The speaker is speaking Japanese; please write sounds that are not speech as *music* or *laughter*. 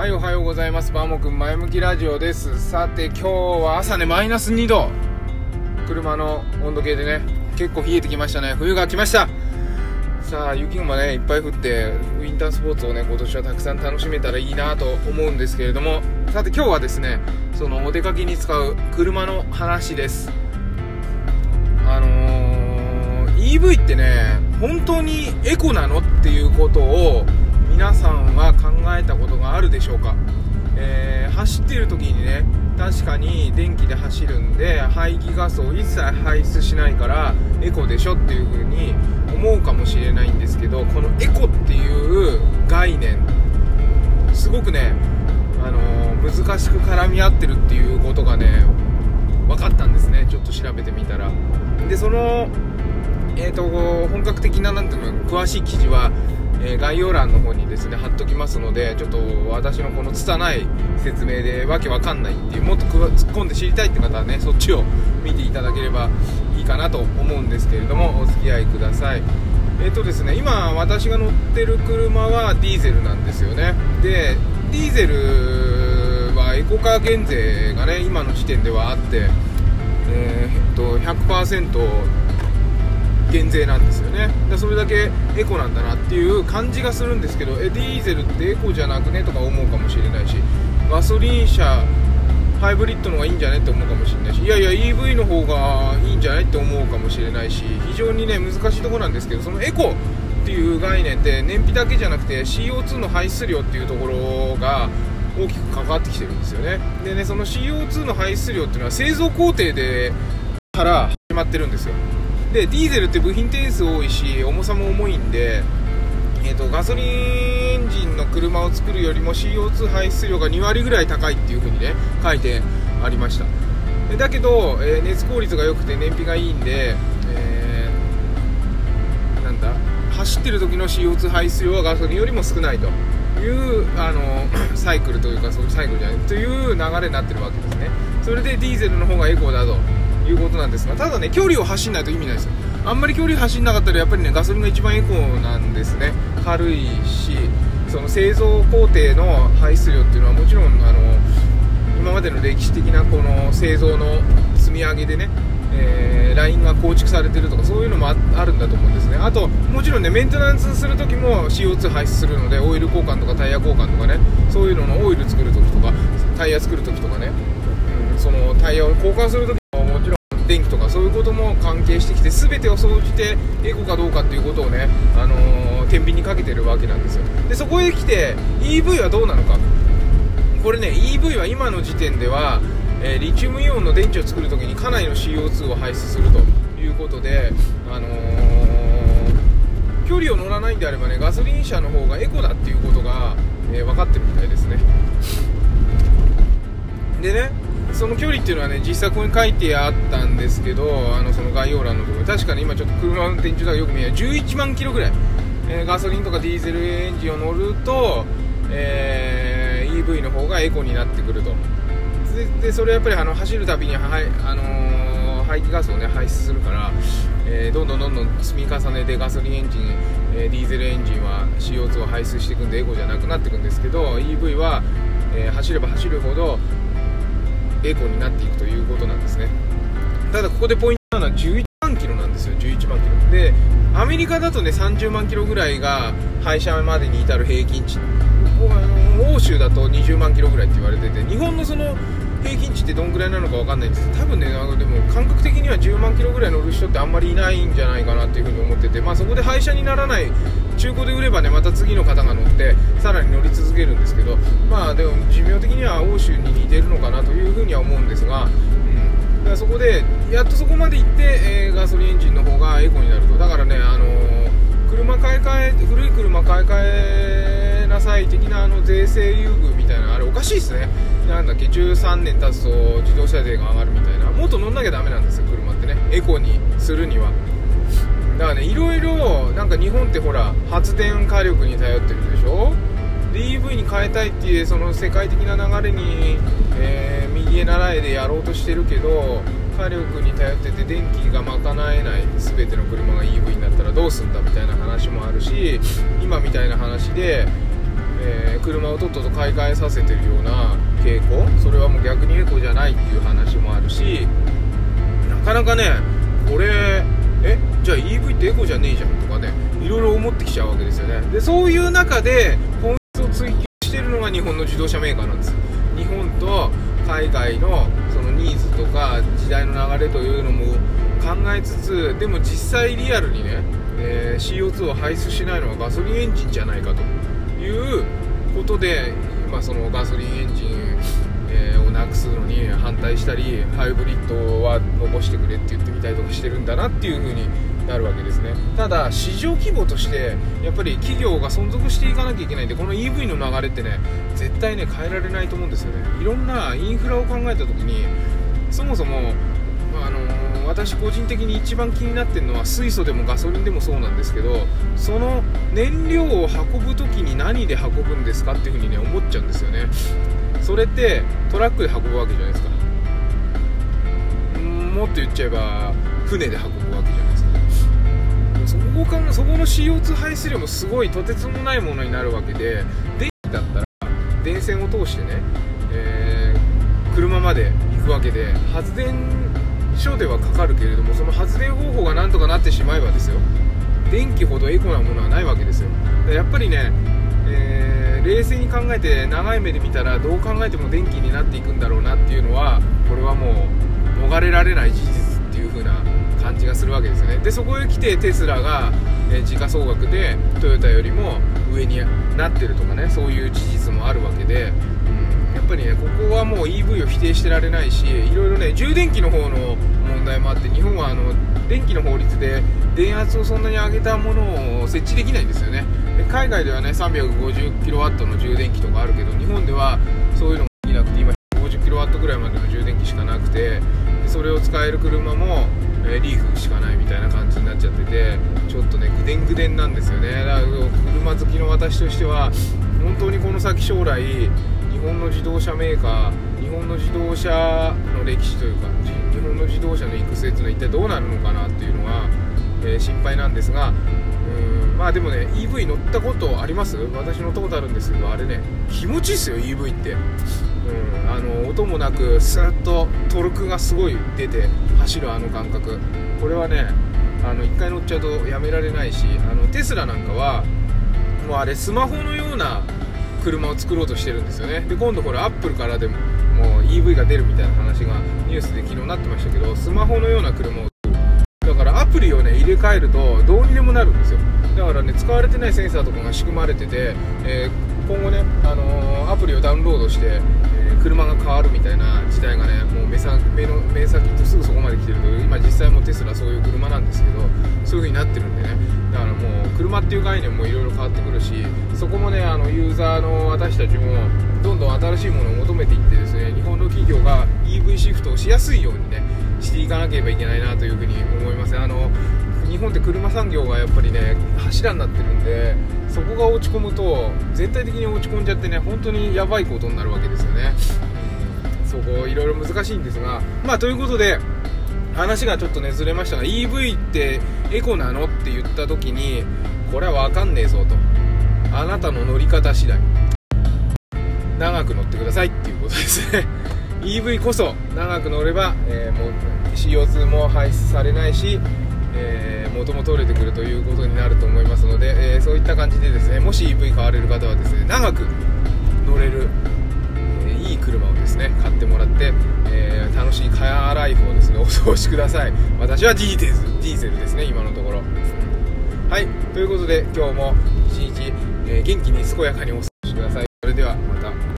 はいおはようございます。バーモくん前向きラジオです。さて今日は朝ねマイナス2度。車の温度計でね結構冷えてきましたね。冬が来ました。さあ雪もねいっぱい降ってウィンタースポーツをね今年はたくさん楽しめたらいいなと思うんですけれども。さて今日はですねそのお出かけに使う車の話です。あのー、EV ってね本当にエコなのっていうことを皆さんは考えたことがあるでしょうか、えー、走っている時にね確かに電気で走るんで排気ガスを一切排出しないからエコでしょっていう風に思うかもしれないんですけどこのエコっていう概念すごくね、あのー、難しく絡み合ってるっていうことがね分かったんですね。ちょっと調べてみたら。でそのえーと、本格的ななんていうの詳しい記事はえー、概要欄の方にですね貼っときますのでちょっと私のこの拙い説明でわけわかんないっていうもっと突っ込んで知りたいって方はねそっちを見ていただければいいかなと思うんですけれどもお付き合いください。えっ、ー、とですね今私が乗ってる車はディーゼルなんですよね。でディーゼルはエコカー減税がね今の時点ではあってえー、っと100%減税なんですよね。それだけエコなんだなっていう感じがするんですけどえディーゼルってエコじゃなくねとか思うかもしれないしガソリン車ハイブリッドの方がいいんじゃねって思うかもしれないしいやいや EV の方がいいんじゃないって思うかもしれないし非常にね難しいとこなんですけどそのエコっていう概念って燃費だけじゃなくて CO2 の排出量っていうところが大きく関わってきてるんですよね。でねその CO2 の排出量っていうのは製造工程でから始まってるんですよ。でディーゼルって部品点数多いし重さも重いんで、えーと、ガソリンエンジンの車を作るよりも CO2 排出量が2割ぐらい高いっていう風にね書いてありました。だけど、えー、熱効率が良くて燃費がいいんで、えー、なんだ走ってる時の CO2 排出量はガソリンよりも少ないというあの *coughs* サイクルというかそういうサイクルじゃないという流れになってるわけですね。それでディーゼルの方がエコだと。いうことなんですがただね距離を走んないと意味ないですよ。あんまり距離走んなかったらやっぱりねガソリンが一番エコなんですね。軽いしその製造工程の排出量っていうのはもちろんあの今までの歴史的なこの製造の積み上げでね、えー、ラインが構築されてるとかそういうのもあるんだと思うんですね。あともちろんねメンテナンスする時も CO2 排出するのでオイル交換とかタイヤ交換とかねそういうののオイル作る時とかタイヤ作る時とかね、うん、そのタイヤを交換する時電気とかそういうことも関係してきて全てを総じてエコかどうかっていうことをね、あのー、天秤にかけてるわけなんですよ。でそこへ来て EV はどうなのか。これね EV は今の時点では、えー、リチウムイオンの電池を作るときにかなりの CO2 を排出するということで、あのー、距離を乗らないんであればねガソリン車の方がエコだっていうことが、えー、分かってるみたいですね。でねその距離っていうのはね実際ここに書いてあったんですけどあのその概要欄のところ確かに今ちょっと車の運転中だからよく見えない11万キロぐらい、えー、ガソリンとかディーゼルエンジンを乗ると、えー、EV の方がエコになってくると。でそれやっぱりあの走るたびに、はいあのー、排気ガスを、ね、排出するから、えー、どんどんどんどん積み重ねでガソリンエンジン、えー、ディーゼルエンジンは CO2 を排出していくんでエコじゃなくなっていくんですけど EV は、え走れば走るほどエコになっていくということなんですね。ただここでポイントなのは11万キロなんですよ11万キロ。でアメリカだとね30万キロぐらいが廃車までに至る平均値。欧州だと20万キロぐらいって言われてて日本のその平均値ってどんぐらいなのか分かんないんです。けど多分ねあのでも感覚的には10万キロぐらい乗る人ってあんまりいないんじゃないかなっていう風に思ってて、まあ、そこで廃車にならない中古で売ればねまた次の方が乗ってさらに乗り続けるんですけどまあでも寿命的には欧州に似てるのかなという風には思うんですが、うん、だからそこでやっとそこまで行って、えー、ガソリンエンジンの方がエコになると。だからねあのー、車買い替え古い車買い替えなさい的なあの税制優遇みたいなあれおかしいですね。なんだっけ13年経つと自動車税が上がるみたいな。もっと乗んなきゃダメなんですよ車ってね。エコにするには。だからねいろいろなんか日本ってほら発電火力に頼ってるでしょ？EV に変えたいっていうその世界的な流れに、えー、右へ習えでやろうとしてるけど火力に頼ってて電気が賄えない全ての車が EV になったらどうすんだみたいな話もあるし今みたいな話でえー、車をとっとと買い替えさせてるような傾向？それはもう逆にエコじゃないっていう話もあるしなかなかねこれえ？じゃあ EV ってエコじゃねえじゃんとかねいろいろ思ってきちゃうわけですよね。でそういう中で本質を追求してるのが日本の自動車メーカーなんです。日本と海外のそのニーズとか時代の流れというのも考えつつでも実際リアルにね、えー、CO2 を排出しないのはガソリンエンジンじゃないかということで今そのガソリンエンジン、えー、をなくすのに反対したりハイブリッドは残してくれって言ってみたりとかしてるんだなっていう風になるわけですね。ただ市場規模としてやっぱり企業が存続していかなきゃいけないんでこの EV の流れってね絶対ね変えられないと思うんですよね。いろんなインフラを考えた時にそもそもあのー、私個人的に一番気になってるのは水素でもガソリンでもそうなんですけどその燃料を運ぶ時に何で運ぶんですかっていう風にね思っちゃうんですよね。それってトラックで運ぶわけじゃないですか。もっと言っちゃえば船で運ぶわけじゃないですかそこかそこの CO2 排出量もすごいとてつもないものになるわけで電気だったら電線を通してね、えー、車まで行くわけで発電所ではかかるけれどもその発電方法がなんとかなってしまえばですよ。電気ほどエコなものはないわけですよ。やっぱりね、えー、冷静に考えて長い目で見たらどう考えても電気になっていくんだろうなっていうのはこれはもう逃れられない事実感じがするわけですよね。でそこへ来てテスラが、え時価総額でトヨタよりも上になってるとかねそういう事実もあるわけで、うん、やっぱりねここはもう EV を否定してられないしいろいろね充電器の方の問題もあって日本はあの電気の法律で電圧をそんなに上げたものを設置できないんですよね。で海外ではね 350kW の充電器とかあるけど日本ではそういうのもできなくて今 150kW ぐらいまでの充電器しかなくてそれを使える車もえリーフしかないみたいな感じになっちゃっててちょっとねぐでんぐでんなんですよね。だから車好きの私としては本当にこの先将来日本の自動車メーカー日本の自動車の歴史というか日本の自動車の育成っていうのは一体どうなるのかなっていうのは、えー、心配なんですがうんまあでもね EV 乗ったことあります？私乗ったことあるんですけどあれね気持ちいいっすよ EV って。うん、の音もなくスーッとトルクがすごい出て走るあの感覚。これはねあの1回乗っちゃうとやめられないしあのテスラなんかはもうあれスマホのような車を作ろうとしてるんですよね。で今度これアップルからでももう EV が出るみたいな話がニュースで昨日なってましたけどスマホのような車をだからアプリをね入れ替えるとどうにでもなるんですよ。だからね使われてないセンサーとかが仕組まれてて、えー、今後ね、あのー、アプリをダウンロードして、車が変わるみたいな時代がねもう目先目の目先とすぐそこまで来てると今実際もテスラそういう車なんですけどそういう風になってるんでね。だからもう車っていう概念もいろいろ変わってくるしそこもねあのユーザーの私たちもどんどん新しいものを求めていってですね日本の企業が EV シフトをしやすいようにねしていかなければいけないなというふに思いますあの日本って車産業がやっぱりね柱になってるんでそこが落ち込むと全体的に落ち込んじゃってね本当にやばいことになるわけですよね、うん、そこいろいろ難しいんですがまあということで話がちょっとねずれましたが EV ってエコなのって言った時にこれは分かんねえぞと。あなたの乗り方次第。長く乗ってくださいっていうことですね。EV こそ長く乗れば、えー、もう CO2 も排出されないしえー、元も取れてくるということになると思いますので、えー、そういった感じでですねもし EV 買われる方はですね長く乗れる、えー、いい車をですね買ってもらって、えー、楽しいカヤーライフをですね *laughs* お過ごしください。私はディーゼルディーゼルですね今のところ。はい。ということで今日も一日、え元気に健やかにお過ごしください。それでは。